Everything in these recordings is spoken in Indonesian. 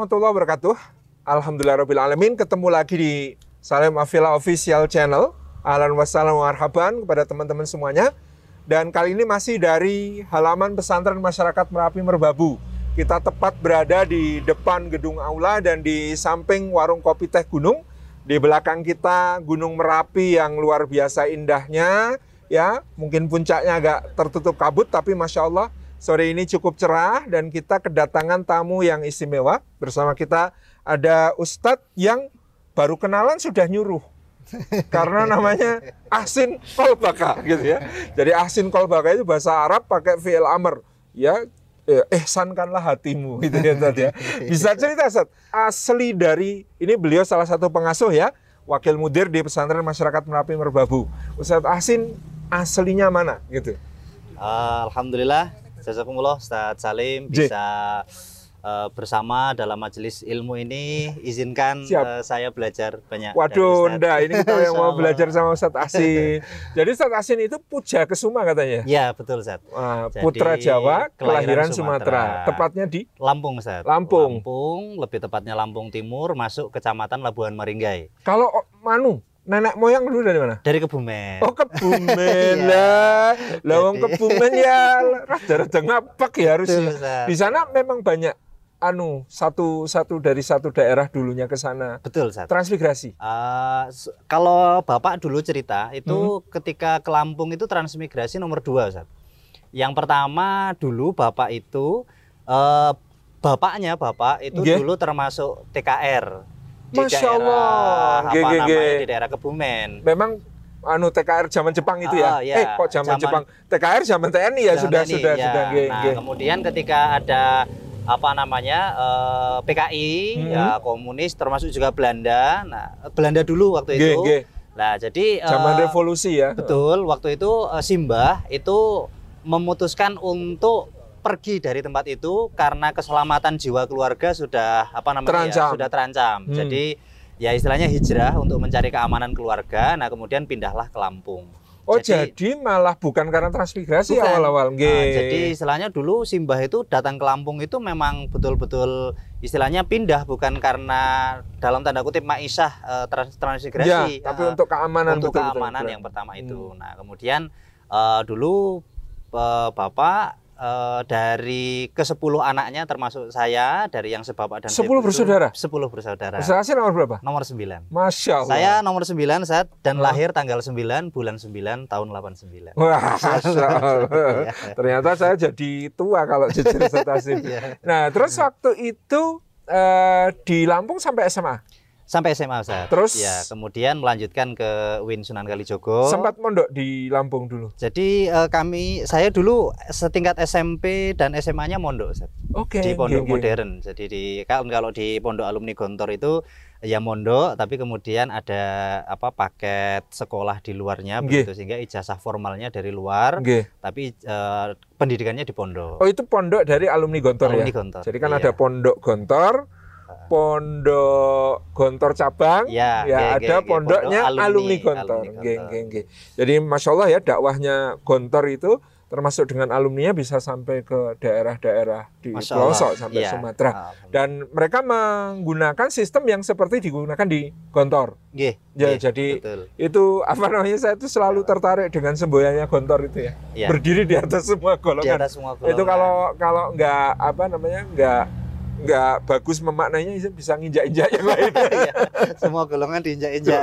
warahmatullahi wabarakatuh. Alhamdulillahirrahmanirrahim. Ketemu lagi di Salim Afila Official Channel. Ahlan wassalam warhaban kepada teman-teman semuanya. Dan kali ini masih dari halaman pesantren masyarakat Merapi Merbabu. Kita tepat berada di depan gedung aula dan di samping warung kopi teh gunung. Di belakang kita Gunung Merapi yang luar biasa indahnya. Ya, mungkin puncaknya agak tertutup kabut, tapi masya Allah Sore ini cukup cerah dan kita kedatangan tamu yang istimewa. Bersama kita ada Ustadz yang baru kenalan sudah nyuruh. Karena namanya Asin Kolbaka gitu ya. Jadi Asin Kolbaka itu bahasa Arab pakai fi'il amr. Ya, eh, ihsankanlah hatimu gitu ya Ustadz ya. Bisa cerita Ustadz, asli dari ini beliau salah satu pengasuh ya, wakil mudir di pesantren masyarakat Merapi Merbabu. Ustadz Asin aslinya mana gitu? Uh, Alhamdulillah Jazakumullah Ustaz Salim bisa uh, bersama dalam majelis ilmu ini izinkan Siap. uh, saya belajar banyak. Waduh, Ustaz. ndak ini kita yang mau belajar sama Ustadz Asin. Jadi Ustadz Asin itu puja kesuma katanya. Ya betul Ustaz. Jadi, putra Jawa, kelahiran kelahiran Sumatera. Sumatera. Tepatnya di Lampung Ustaz. Lampung. Lampung, lebih tepatnya Lampung Timur, masuk kecamatan Labuhan Maringgai. kalau Manu, nenek moyang dulu dari mana? Dari Kebumen. Oh Kebumen Iya. lah, lawang Kebumen ya, rada-rada ngapak ya harus. Di sana memang banyak anu satu satu dari satu daerah dulunya ke sana Betul Ustaz. transmigrasi. Uh, kalau Bapak dulu cerita Hmm. itu ketika ke Lampung itu transmigrasi nomor dua Ustaz. Yang pertama dulu Bapak itu eh, bapaknya Bapak itu Nggih. dulu termasuk TKR di Masya daerah Allah. apa namanya nggih. di daerah Kebumen. Memang anu TKR zaman Jepang itu ya. Ah, iya. Eh kok zaman, Zaman- Jepang? TKR zaman TNI ya Zaman sudah TNI, sudah ya. sudah. nggih, Nah, kemudian ketika ada apa namanya eh, PKI Hmm. ya komunis termasuk juga Belanda. Nah, Belanda dulu waktu Nggih, itu. nggih. Nah, jadi Zaman eh, revolusi ya. Betul, waktu itu eh, Simbah itu memutuskan untuk pergi dari tempat itu karena keselamatan jiwa keluarga sudah apa namanya ya, Terancam. sudah terancam. Hmm. Jadi ya istilahnya hijrah untuk mencari keamanan keluarga. Nah, kemudian pindahlah ke Lampung. Oh jadi, malah bukan karena transmigrasi awal-awal. Nah, jadi istilahnya dulu Simbah itu datang ke Lampung itu memang betul-betul istilahnya pindah bukan karena dalam tanda kutip maisah eh, trans- ya, transmigrasi. tapi Eh, untuk keamanan untuk keamanan Betul. yang pertama itu. Hmm. Nah, kemudian eh, dulu eh, Bapak eh, dari ke 10 anaknya termasuk saya dari yang sebapak dan 10 seibu itu, bersaudara? 10 bersaudara. Ustadz Asin nomor berapa? Nomor 9. Masya Allah. Saya nomor 9 saat dan Oh. lahir tanggal 9 bulan 9 tahun 89. Wah, Masya Allah. Ternyata saya jadi tua kalau jujur Asin. Iya. Nah, terus waktu itu eh, di Lampung sampai SMA. Sampai SMA Ustaz. Terus? ya, kemudian melanjutkan ke Win Sunan Kalijogo. Sempat mondok di Lampung dulu. Jadi eh, kami saya dulu setingkat SMP dan SMA-nya mondok Ustaz. Oke. di pondok nggih. modern. Jadi di kalau kalau di pondok alumni Gontor itu ya mondok, tapi kemudian ada apa paket sekolah di luarnya Nggih. begitu sehingga ijazah formalnya dari luar, Nggih. tapi eh, pendidikannya di pondok. Oh itu pondok dari alumni Gontor alumni ya. Gontor. Jadi kan Iya. ada pondok Gontor, pondok Gontor cabang, Ya, ya nggih, ada pondoknya Pondok alumni, alumni, Gontor. alumni Gontor. nggih, nggih. Jadi masya Allah ya dakwahnya Gontor itu termasuk dengan alumninya bisa sampai ke daerah-daerah di pelosok sampai Iya. Sumatera. Dan mereka menggunakan sistem yang seperti digunakan di Gontor. Ya, jadi betul. itu apa namanya saya itu selalu tertarik dengan semboyannya Gontor itu ya. Iya. Berdiri di atas semua Di golongan. atas semua itu golongan. kalau kalau nggak apa namanya nggak nggak bagus memaknainya bisa nginjak-injak yang lain Iya, semua golongan diinjak-injak.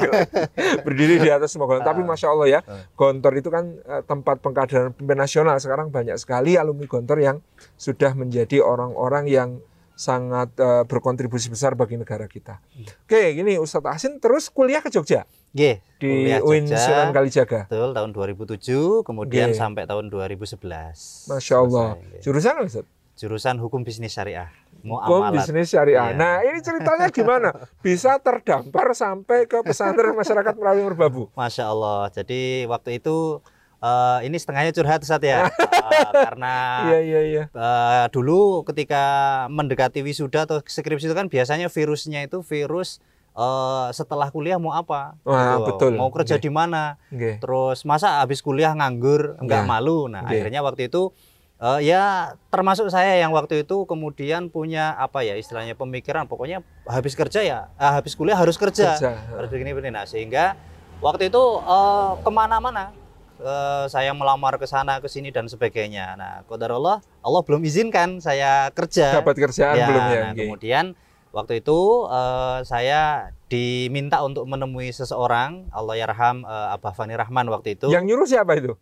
berdiri di atas semua golongan tapi Ah. masya Allah ya Ah. Gontor itu kan eh, tempat pengkaderan pemimpin nasional sekarang banyak sekali alumni Gontor yang sudah menjadi orang-orang yang sangat eh, berkontribusi besar bagi negara kita. Oke, gini Ustadz Asin terus kuliah ke Jogja Nggih, di UIN. Sunan Kalijaga. Betul, tahun 2007, kemudian Nggih. sampai tahun 2011. Masya Allah. Selesai. Jurusan apa Ustadz? Jurusan Hukum Bisnis Syariah. Hukum bisnis syariah. Iya. Nah, ini ceritanya gimana? Bisa terdampar sampai ke pesantren masyarakat Merapi Merbabu. Masya Allah. Jadi waktu itu eh, ini setengahnya curhat Ustaz ya. Eh, karena Iya, iya, iya. eh, dulu ketika mendekati wisuda atau skripsi itu kan biasanya virusnya itu virus eh, setelah kuliah mau apa? Wah, Gitu. betul. Mau kerja Oke. di mana? Nggih. Terus masa habis kuliah nganggur nggak Iya. malu? Nah, Iya. akhirnya waktu itu Uh, ya termasuk saya yang waktu itu kemudian punya apa ya istilahnya pemikiran pokoknya habis kerja ya uh, habis kuliah harus kerja, kerja. harus begini begini nah sehingga waktu itu uh, ke mana-mana uh, saya melamar ke sana ke sini dan sebagainya. Nah kodar Allah Allah belum izinkan saya kerja. Dapat kerjaan ya, belum ya nah, kemudian waktu itu uh, saya diminta untuk menemui seseorang Allah yarham uh, Abah Fani Rahman waktu itu. Yang nyuruh siapa itu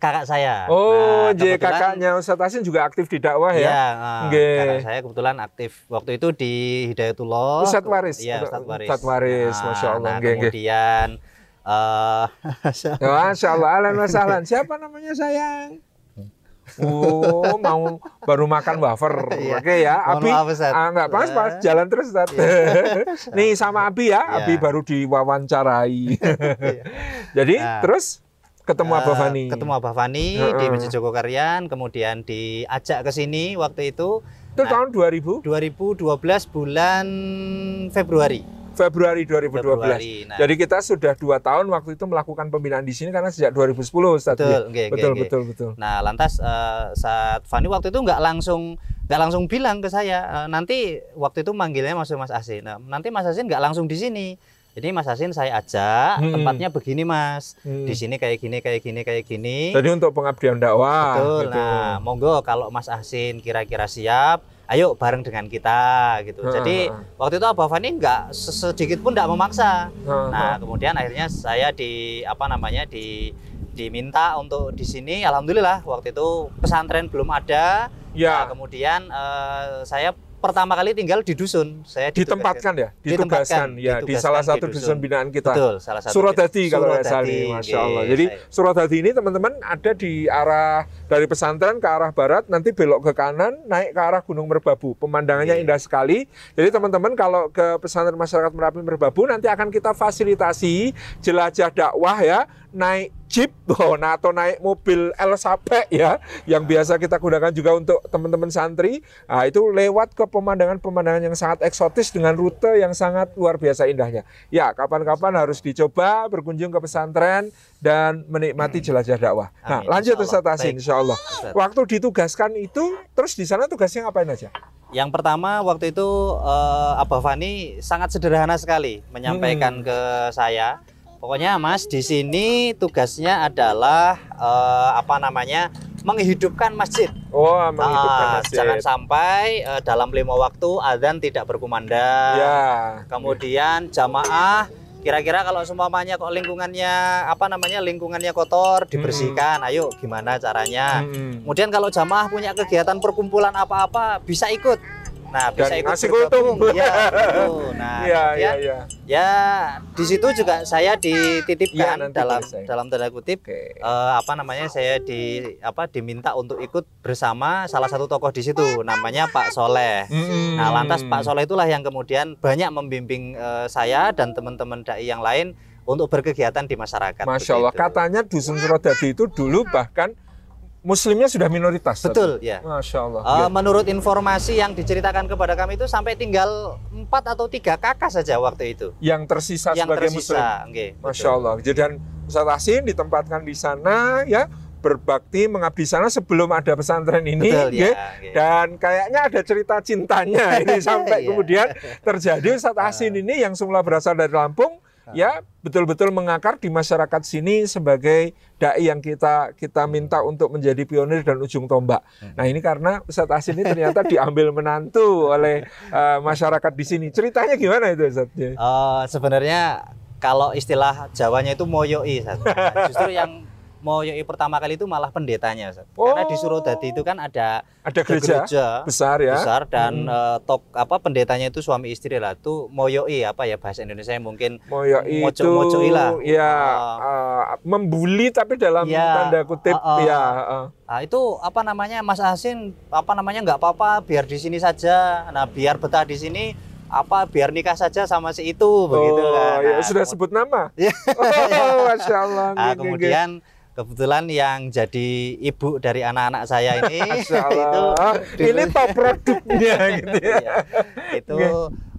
kakak saya. Oh, nah, jadi kakaknya Ustadz Asin juga aktif di dakwah ya? Iya, uh, kakak saya kebetulan aktif waktu itu di Hidayatullah. Ustadz Waris. Iya, Ustadz Waris. Ustadz Waris, nah, Masya Allah. Nah, kemudian uh, Masya Allah, Alan Masalan. Siapa namanya sayang? Oh, mau baru makan wafer. Iya. Oke ya. Abi ah, enggak pas pas jalan terus Ustaz. Iya. Nih sama Abi ya, Abi iya. baru diwawancarai. Iya. Jadi nah, terus ketemu Abah eh, Fani. Ketemu Abah Fani uh-uh. di Masjid Jogokarian, kemudian diajak ke sini waktu itu. Itu nah, tahun 2000? 2012 bulan Februari. Februari 2012. Februari, nah. Jadi kita sudah dua tahun waktu itu melakukan pembinaan di sini karena sejak 2010 Ustaz. Betul, ya? okay, betul, okay, betul, betul. Nah, lantas uh, saat Fani waktu itu nggak langsung nggak langsung bilang ke saya, uh, nanti waktu itu manggilnya masuk Mas Asin. Nah, nanti Mas Asin nggak langsung di sini jadi Mas Asin saya ajak hmm. tempatnya begini Mas. Hmm. Di sini kayak gini kayak gini kayak gini. Jadi untuk pengabdian dakwah. Betul. Gitu. Nah, monggo kalau Mas Asin kira-kira siap, ayo bareng dengan kita gitu. Hmm. Jadi waktu itu Abah Fani nggak sedikit pun nggak memaksa. Hmm. Nah, kemudian akhirnya saya di apa namanya di diminta untuk di sini alhamdulillah waktu itu pesantren belum ada. Ya. Nah, kemudian uh, saya pertama kali tinggal di dusun. Saya ditempatkan ya, ditugaskan, ya di salah satu dusun. dusun binaan kita. Betul, salah satu. Surodadi kalau nggak salah, masya Allah. Jadi Surodadi ini teman-teman ada di arah dari pesantren ke arah barat, nanti belok ke kanan, naik ke arah Gunung Merbabu. Pemandangannya indah sekali. Jadi teman-teman kalau ke pesantren masyarakat Merapi Merbabu nanti akan kita fasilitasi jelajah dakwah ya naik jeep. Oh, nah, atau naik mobil El Sape ya yang biasa kita gunakan juga untuk teman-teman santri. Nah, itu lewat ke pemandangan-pemandangan yang sangat eksotis dengan rute yang sangat luar biasa indahnya. Ya kapan-kapan harus dicoba berkunjung ke pesantren dan menikmati hmm. jelajah dakwah. Nah Amin. lanjut Ustaz Asin insya Allah waktu ditugaskan itu terus di sana tugasnya ngapain aja? Yang pertama waktu itu uh, Abah Fani sangat sederhana sekali menyampaikan hmm. ke saya Pokoknya Mas di sini tugasnya adalah uh, apa namanya menghidupkan masjid. Oh, menghidupkan uh, masjid. Jangan sampai uh, dalam lima waktu adzan tidak berkumandang. Ya. Kemudian jamaah kira-kira kalau semuanya kok lingkungannya apa namanya lingkungannya kotor dibersihkan. Hmm. Ayo gimana caranya? Hmm. Kemudian kalau jamaah punya kegiatan perkumpulan apa-apa bisa ikut Nah, bisa ikut ngasih kultum. Ya, gitu. Nah, ya, ya, ya. ya di situ juga saya dititipkan ya, dalam saya. dalam tanda kutip okay. uh, apa namanya saya di apa diminta untuk ikut bersama salah satu tokoh di situ namanya Pak Soleh. Hmm. Nah, lantas Pak Soleh itulah yang kemudian banyak membimbing uh, saya dan teman-teman dai yang lain untuk berkegiatan di masyarakat. Masya Allah, begitu. katanya dusun Surodadi itu dulu bahkan Muslimnya sudah minoritas. Betul, ya. Masya Allah. Uh, ya. Menurut informasi yang diceritakan kepada kami itu sampai tinggal empat atau tiga kakak saja waktu itu. Yang tersisa yang sebagai tersisa, Muslim. Okay, Masya betul. Allah. Dan Ustaz Asin ditempatkan di sana, ya berbakti mengabdi sana sebelum ada pesantren ini, Betul, ya, ya. dan kayaknya ada cerita cintanya ini sampai iya. kemudian terjadi Ustaz Asin ah. ini yang semula berasal dari Lampung ya betul-betul mengakar di masyarakat sini sebagai dai yang kita kita minta untuk menjadi pionir dan ujung tombak. Hmm. Nah ini karena Ustadz Asin ini ternyata diambil menantu oleh uh, masyarakat di sini. Ceritanya gimana itu Ustadz? Uh, sebenarnya kalau istilah Jawanya itu moyoi, Ustadz. Justru yang Moyoi pertama kali itu malah pendetanya. Oh. Karena di Surodadi itu kan ada ada gereja, gereja besar ya. Besar dan hmm. uh, top apa pendetanya itu suami istri lah. Itu Moyoi apa ya bahasa Indonesia mungkin Moyoi itu lah. Ya uh, uh, membuli tapi dalam ya, tanda kutip uh, uh, ya. Uh. Nah, itu apa namanya Mas Asin apa namanya nggak apa-apa biar di sini saja. Nah, biar betah di sini apa biar nikah saja sama si itu begitu oh, kan. Nah, ya, sudah sebut nama. oh, Masya Allah. Nah, kemudian kebetulan yang jadi ibu dari anak-anak saya ini. Itu ini top produknya gitu ya. itu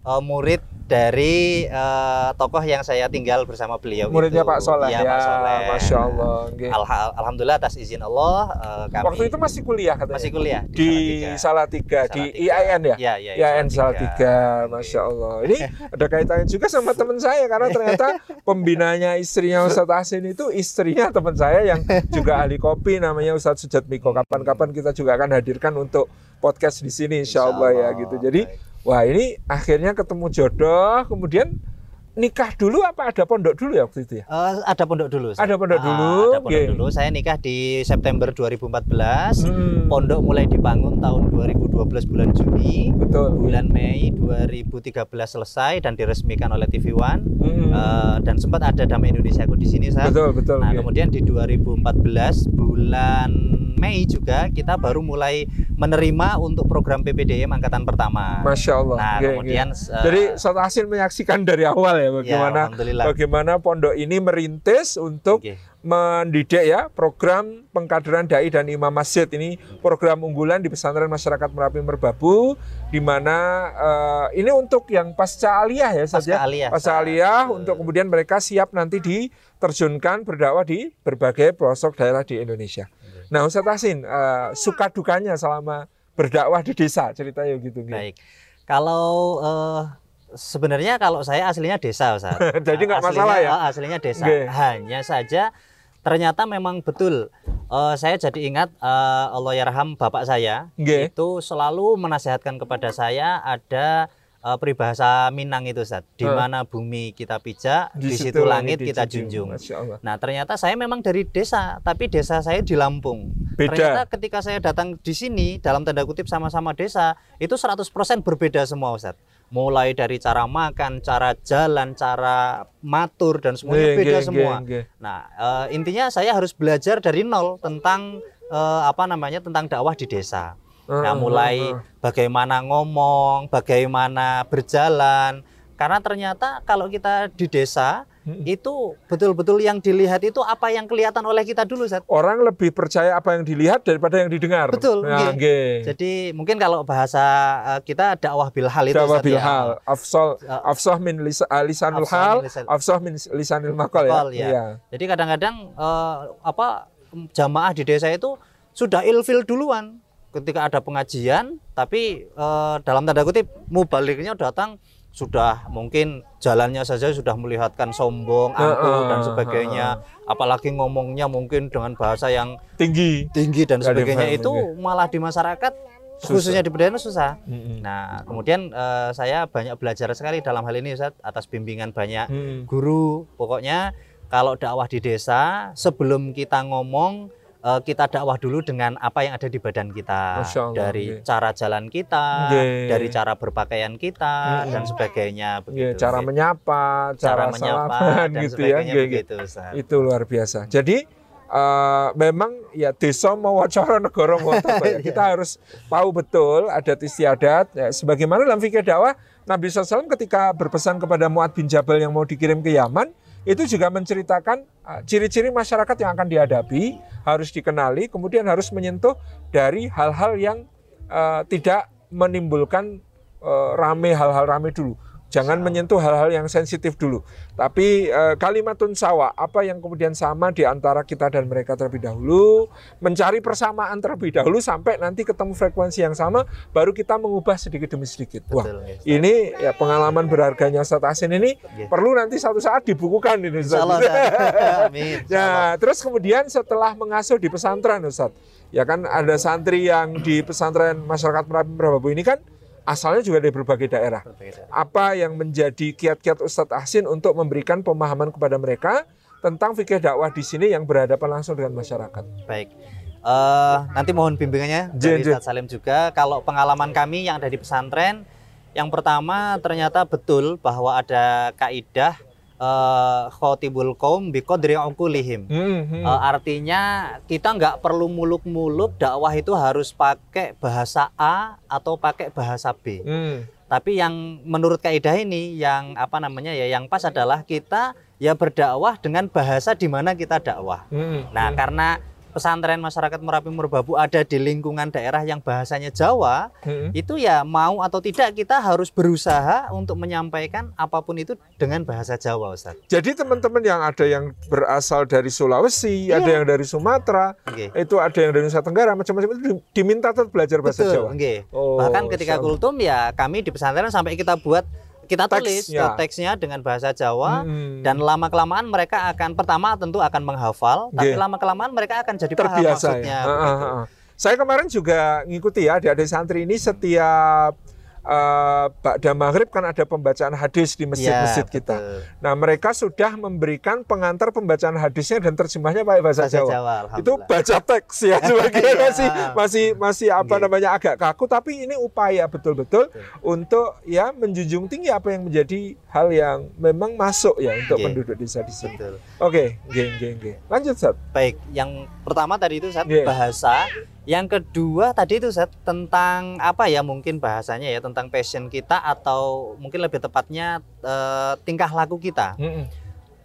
uh, murid dari uh, tokoh yang saya tinggal bersama beliau muridnya itu. Pak Soleh ya, ya. Pak Soleh. Masya Allah Al Alhamdulillah atas izin Allah uh, kami waktu itu masih kuliah katanya? Masih kuliah di, di Salatiga. Di, di IAIN ya? Ya, ya IAIN Salatiga. Masya Allah. Ini ada kaitannya juga sama teman saya karena ternyata pembinanya istrinya Ustadz Asin itu istrinya teman saya yang juga ahli kopi namanya Ustadz Sujat Miko. Kapan-kapan kita juga akan hadirkan untuk podcast di sini insya Allah, insya Allah ya gitu. Jadi wah ini akhirnya ketemu jodoh kemudian nikah dulu apa ada pondok dulu ya waktu itu ya? Uh, ada pondok dulu. Saya. Ada pondok ah, dulu. Ada pondok okay. dulu. Saya nikah di September 2014. Hmm. Pondok mulai dibangun tahun 2012 bulan Juni. Betul. Bulan Mei 2013 selesai dan diresmikan oleh TV One. Hmm. Uh, dan sempat ada Damai Indonesia aku di sini saat. Betul betul. Nah okay. kemudian di 2014 bulan Mei juga kita baru mulai menerima untuk program PPDM angkatan pertama. Masya Allah. Nah, kemudian. Uh, jadi Ustaz Hasil menyaksikan dari awal ya bagaimana ya, bagaimana pondok ini merintis untuk okay. mendidik ya program pengkaderan dai dan imam masjid ini program unggulan di pesantren masyarakat Merapi Merbabu di mana uh, ini untuk yang pasca aliyah ya saja pasca aliyah, pasca aliyah untuk kemudian mereka siap nanti diterjunkan berdakwah di berbagai pelosok daerah di Indonesia. Nah, Ustaz Tasin, uh, suka dukanya selama berdakwah di desa ceritanya gitu. Baik. Kalau uh, sebenarnya kalau saya aslinya desa, Ustaz. Jadi nggak masalah ya? Uh, aslinya desa. Okay. Hanya saja ternyata memang betul uh, saya jadi ingat uh, Allah yarham bapak saya okay. itu selalu menasehatkan kepada saya ada uh, peribahasa Minang itu Ustaz. Di mana bumi kita pijak, di, di situ langit kita junjung. Nah, ternyata saya memang dari desa, tapi desa saya di Lampung. Beda. Ternyata ketika saya datang di sini dalam tanda kutip sama-sama desa, itu 100% berbeda semua Ustaz. Mulai dari cara makan, cara jalan, cara matur dan semuanya beda semua. Nah, uh, intinya saya harus belajar dari nol tentang uh, apa namanya tentang dakwah di desa. Nah, mulai bagaimana ngomong, bagaimana berjalan. Karena ternyata kalau kita di desa hmm. itu betul-betul yang dilihat itu apa yang kelihatan oleh kita dulu, Zat. Orang lebih percaya apa yang dilihat daripada yang didengar. Betul. Nah, okay. Jadi mungkin kalau bahasa uh, kita dakwah bilhal itu dakwah ya. bilhal, ya. afsah min lisa, uh, lisanul hal, afsah min lisanil makal ya. ya. ya. Jadi kadang-kadang uh, apa jamaah di desa itu sudah ilfil duluan ketika ada pengajian tapi eh, dalam tanda kutip mubaliknya datang sudah mungkin jalannya saja sudah melihatkan sombong, angkuh uh, dan sebagainya. Uh, Apalagi ngomongnya mungkin dengan bahasa yang tinggi, tinggi dan sebagainya itu malah di masyarakat susah. khususnya di pedesaan susah. Hmm. Nah, kemudian uh, saya banyak belajar sekali dalam hal ini Ustaz atas bimbingan banyak hmm. guru. Pokoknya kalau dakwah di desa sebelum kita ngomong uh, kita dakwah dulu dengan apa yang ada di badan kita Allah, dari okay. cara jalan kita, okay. dari cara berpakaian kita hmm. dan sebagainya begitu. cara menyapa, cara, cara menyapa dan gitu ya. Begitu, Itu luar biasa. Jadi uh, memang ya desa mau wacara negara mau apa ya. Kita harus tahu betul adat istiadat ya, sebagaimana dalam fikih dakwah Nabi SAW ketika berpesan kepada Muad bin Jabal yang mau dikirim ke Yaman itu juga menceritakan ciri-ciri masyarakat yang akan dihadapi harus dikenali kemudian harus menyentuh dari hal-hal yang uh, tidak menimbulkan uh, rame hal-hal rame dulu Jangan menyentuh hal-hal yang sensitif dulu. Tapi e, kalimatun sawa, apa yang kemudian sama di antara kita dan mereka terlebih dahulu, mencari persamaan terlebih dahulu sampai nanti ketemu frekuensi yang sama, baru kita mengubah sedikit demi sedikit. Wah, ya, ini ya pengalaman berharganya Ustaz Asin ini ya. perlu nanti satu saat dibukukan ini Ustaz. Amin. ya, terus kemudian setelah mengasuh di pesantren Ustaz, ya kan ada santri yang di pesantren masyarakat Merapi Merabu ini kan asalnya juga dari berbagai daerah. Apa yang menjadi kiat-kiat Ustadz Ahsin untuk memberikan pemahaman kepada mereka tentang fikih dakwah di sini yang berhadapan langsung dengan masyarakat. Baik. Uh, nanti mohon bimbingannya dari Ustadz Salim juga. Kalau pengalaman kami yang ada di pesantren, yang pertama ternyata betul bahwa ada kaidah uh, khotibul kaum biqadri uqulihim. Hmm, hmm. Uh, artinya kita nggak perlu muluk-muluk dakwah itu harus pakai bahasa A atau pakai bahasa B. Hmm. Tapi yang menurut kaidah ini yang apa namanya ya yang pas adalah kita ya berdakwah dengan bahasa di mana kita dakwah. Hmm. Nah, hmm. karena pesantren masyarakat Merapi Merbabu ada di lingkungan daerah yang bahasanya Jawa, hmm. itu ya mau atau tidak kita harus berusaha untuk menyampaikan apa pun itu dengan bahasa Jawa, Ustaz. Jadi teman-teman yang ada yang berasal dari Sulawesi, iya. ada yang dari Sumatera, okay. itu ada yang dari Nusa Tenggara, macam-macam itu diminta tetap belajar bahasa Betul, Jawa. Okay. Oh, Bahkan ketika kultum ya kami di pesantren sampai kita buat kita tulis ya. teksnya dengan bahasa Jawa hmm. dan lama kelamaan mereka akan pertama tentu akan menghafal yeah. tapi lama kelamaan mereka akan jadi Terbiasa, paham maksudnya ya. uh, uh, uh. Saya kemarin juga ngikuti ya adik-adik santri ini setiap uh, Ba'da Maghrib kan ada pembacaan hadis di masjid-masjid ya, kita. Nah, mereka sudah memberikan pengantar pembacaan hadisnya dan terjemahnya pakai bahasa, bahasa Jawa. Jawa Itu baca teks ya sebagai masih masih masih apa okay. namanya agak kaku tapi ini upaya betul-betul untuk ya menjunjung tinggi apa yang menjadi hal yang memang masuk ya untuk okay. penduduk desa di sini. Oke, okay. geng geng geng. Lanjut, Sat. Baik, yang pertama tadi itu Sat bahasa yang kedua tadi itu Zat, tentang apa ya mungkin bahasanya ya tentang passion kita atau mungkin lebih tepatnya uh, tingkah laku kita. Mm -mm.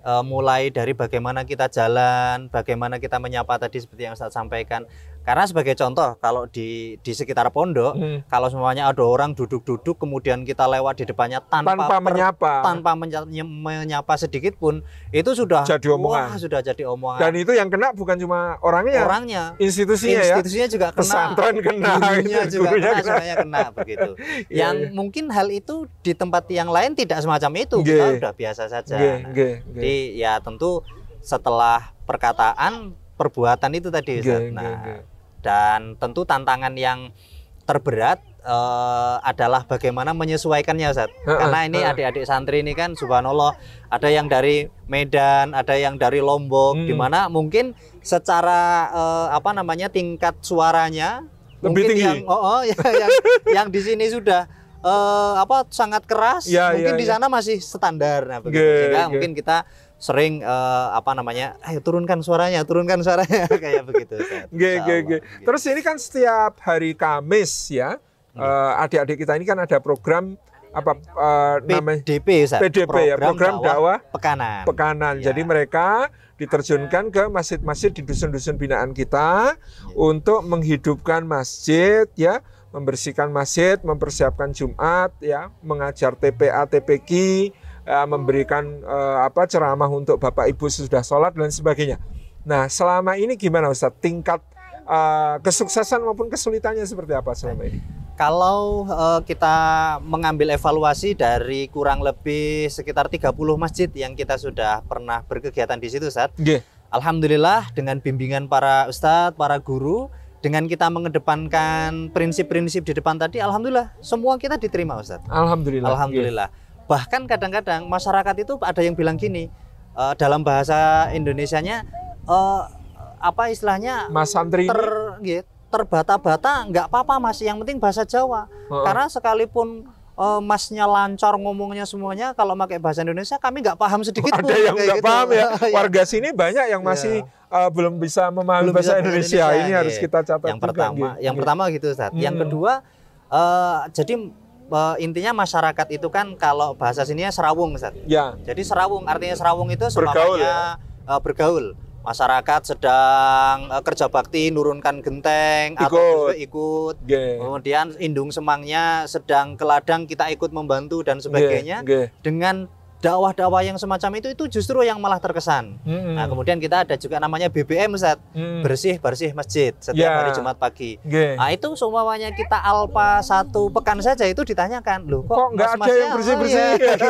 Uh, mulai dari bagaimana kita jalan, bagaimana kita menyapa tadi seperti yang saya sampaikan, karena sebagai contoh, kalau di di sekitar pondok, hmm. kalau semuanya ada orang duduk-duduk, kemudian kita lewat di depannya tanpa tanpa per, menyapa, tanpa menyapa sedikit pun, itu sudah jadi omongan. Wah, sudah jadi omongan. Dan itu yang kena bukan cuma orangnya, orangnya, institusinya, ya. institusinya juga kena, pesantren kena, gurunya juga gurunya kena, kena. kena begitu. yeah, yang yeah. mungkin hal itu di tempat yang lain tidak semacam itu, yeah. kita sudah biasa saja. Yeah, nah, yeah, Jadi ya tentu setelah perkataan perbuatan itu tadi, yeah, nah. Dan tentu tantangan yang terberat uh, adalah bagaimana menyesuaikannya Ustaz. Karena ini adik-adik santri ini kan subhanallah ada yang dari Medan, ada yang dari Lombok hmm. di mana mungkin secara uh, apa namanya tingkat suaranya lebih mungkin tinggi. Yang oh, oh ya, yang yang di sini sudah uh, apa sangat keras, ya, mungkin ya, di sana ya. masih standar nah begitu. Sehingga mungkin kita sering uh, apa namanya ayo turunkan suaranya turunkan suaranya kayak begitu G, G, G. terus ini kan setiap hari Kamis ya uh, adik-adik kita ini kan ada program apa uh, namanya PDP Ustaz. PDP program ya program dakwah, pekanan pekanan ya. jadi mereka diterjunkan ke masjid-masjid di dusun-dusun binaan kita ya. untuk menghidupkan masjid ya membersihkan masjid mempersiapkan Jumat ya mengajar TPA TPQ uh, memberikan uh, apa ceramah untuk Bapak Ibu sudah sholat dan sebagainya. Nah, selama ini gimana Ustaz? Tingkat uh, kesuksesan maupun kesulitannya seperti apa selama ini? Kalau uh, kita mengambil evaluasi dari kurang lebih sekitar 30 masjid yang kita sudah pernah berkegiatan di situ, Ustaz. Yeah. Alhamdulillah dengan bimbingan para ustadz, para guru, dengan kita mengedepankan prinsip-prinsip di depan tadi, alhamdulillah semua kita diterima, Ustadz. Alhamdulillah. Alhamdulillah. Yeah bahkan kadang-kadang masyarakat itu ada yang bilang gini uh, dalam bahasa Indonesianya uh, apa istilahnya Mas Santri ter, gitu, terbata-bata nggak apa-apa Mas yang penting bahasa Jawa uh karena sekalipun uh, masnya lancar ngomongnya semuanya kalau pakai bahasa Indonesia kami nggak paham sedikit ada pun, yang nggak gitu. paham ya iya. warga sini banyak yang masih yeah. uh, belum bisa memahami bahasa bisa Indonesia. Indonesia ini yeah. harus kita catat yang pertama gitu. yang pertama gitu Ustaz hmm. yang kedua uh, jadi uh, intinya masyarakat itu kan kalau bahasa sini serawung Ustaz. Ya. Jadi serawung artinya serawung itu bergaul ya? uh, bergaul. Masyarakat sedang uh, kerja bakti nurunkan genteng ikut. atau ikut. Yeah. Kemudian indung semangnya sedang ke ladang kita ikut membantu dan sebagainya. Yeah. Yeah. Dengan dakwah-dakwah yang semacam itu itu justru yang malah terkesan. Hmm. Nah, kemudian kita ada juga namanya BBM Ustaz. Hmm. Bersih bersih masjid setiap yeah. hari Jumat pagi. Okay. Nah, itu semuanya kita alpa satu pekan saja itu ditanyakan, "Loh, kok, kok nggak ada yang bersih-bersih?" Oh, ya, gitu.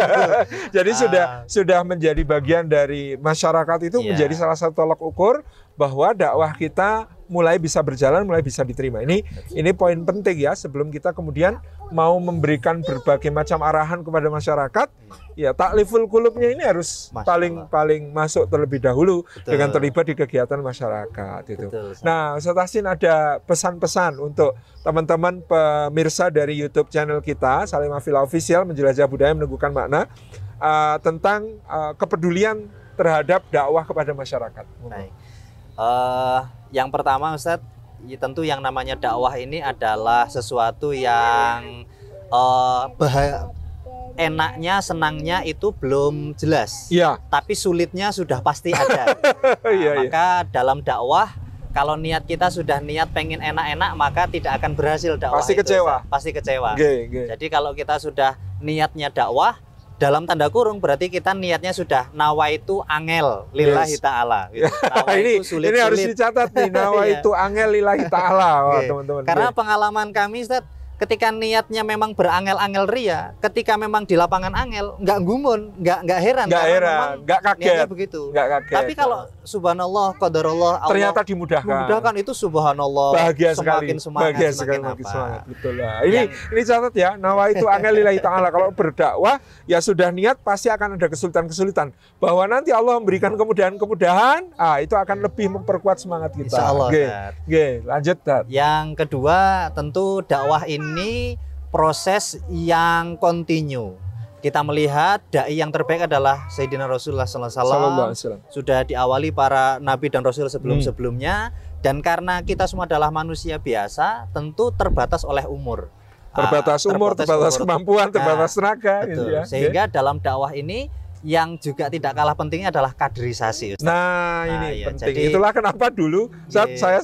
Jadi ah. sudah sudah menjadi bagian dari masyarakat itu yeah. menjadi salah satu tolak ukur bahwa dakwah kita mulai bisa berjalan, mulai bisa diterima. Ini ini poin penting ya sebelum kita kemudian mau memberikan berbagai macam arahan kepada masyarakat, ya takliful kulubnya ini harus Masya paling paling masuk terlebih dahulu Betul. dengan terlibat di kegiatan masyarakat itu. Betul, nah, Ustaz ada pesan-pesan untuk teman-teman pemirsa dari YouTube channel kita Salim Afila Official menjelajah budaya meneguhkan makna uh, tentang uh, kepedulian terhadap dakwah kepada masyarakat. Baik. Uh, yang pertama Ustadz, ya tentu yang namanya dakwah ini adalah sesuatu yang uh, bah enaknya, senangnya itu belum jelas. Iya. Tapi sulitnya sudah pasti ada. Nah, iya, maka dalam dakwah kalau niat kita sudah niat pengen enak-enak maka tidak akan berhasil dakwah pasti itu, kecewa Ustaz. pasti kecewa okay, okay. jadi kalau kita sudah niatnya dakwah dalam tanda kurung berarti kita niatnya sudah nawa itu angel lillahi Yes. ta'ala gitu. Nawa ini itu sulit, ini harus dicatat nih nawa Iya. itu angel lillahi taala Oke. teman-teman Karena pengalaman kami Ustaz, ketika niatnya memang berangel-angel ria, ketika memang di lapangan angel, nggak gumun, nggak nggak heran. nggak heran nggak kaget begitu. nggak kaget Tapi kalau subhanallah, qadarullah, Allah ternyata dimudahkan memudahkan itu subhanallah. bahagia semakin sekali semangat, bahagia sekali semakin semakin apa. semangat betul lah ini ini catat ya nawa itu angel lillahi taala kalau berdakwah ya sudah niat pasti akan ada kesulitan-kesulitan bahwa nanti Allah memberikan kemudahan-kemudahan ah itu akan lebih memperkuat semangat kita Insya Allah. Oke, oke, lanjut Tat. Yang kedua tentu dakwah ini proses yang kontinu. Kita melihat dai yang terbaik adalah Sayyidina Rasulullah SAW. Sallallahu alaihi wasallam. sudah diawali para nabi dan rasul Hmm. sebelum-sebelumnya dan karena kita semua adalah manusia biasa tentu terbatas oleh umur terbatas Ah, umur, terbatas umur. kemampuan, terbatas tenaga Betul. gitu ya. sehingga dalam dakwah ini yang juga tidak kalah pentingnya adalah kaderisasi Ustaz. Nah, Nah, ini iya, penting. jadi- Itulah kenapa dulu saat Iya. saya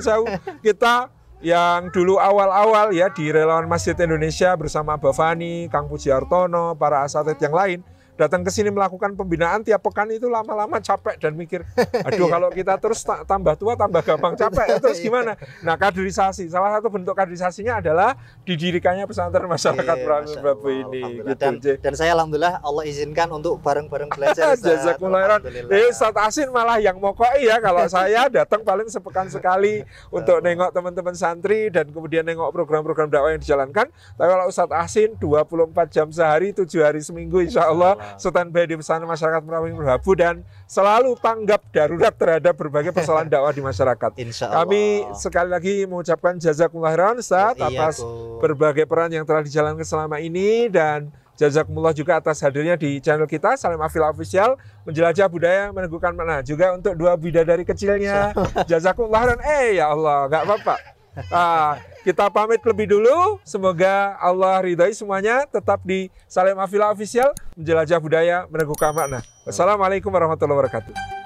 sewu, kita yang dulu awal-awal ya di relawan Masjid Indonesia bersama Bavani, Kang Pujiartono, para asatid yang lain datang ke sini melakukan pembinaan tiap pekan itu lama-lama capek dan mikir, aduh Iya. kalau kita terus ta- tambah tua tambah gampang capek, terus gimana? Nah kaderisasi, salah satu bentuk kaderisasinya adalah didirikannya pesantren masyarakat Iya, Masya Babu ini. Gitu, dan, dan saya alhamdulillah Allah izinkan untuk bareng-bareng belajar. Jazakumullah. Eh, Ustaz Asin malah yang mokoi ya kalau saya datang paling sepekan sekali untuk nengok teman-teman santri dan kemudian nengok program-program dakwah yang dijalankan. Tapi kalau Ustaz Asin 24 jam sehari, 7 hari seminggu insya Allah standby di pesantren masyarakat Merapi Merhabu dan selalu tanggap darurat terhadap berbagai persoalan dakwah di masyarakat. Insya Allah. Kami sekali lagi mengucapkan jazakumullah khairan Ustaz Iya, atas berbagai peran yang telah dijalankan selama ini dan jazakumullah juga atas hadirnya di channel kita Salim Afil Official menjelajah budaya meneguhkan mana juga untuk dua bidadari kecilnya. Jazakumullah dan eh ya Allah nggak apa-apa. Ah, kita pamit lebih dulu. Semoga Allah ridhai semuanya tetap di Salim Afila Official menjelajah budaya meneguhkan makna. Wassalamualaikum warahmatullahi wabarakatuh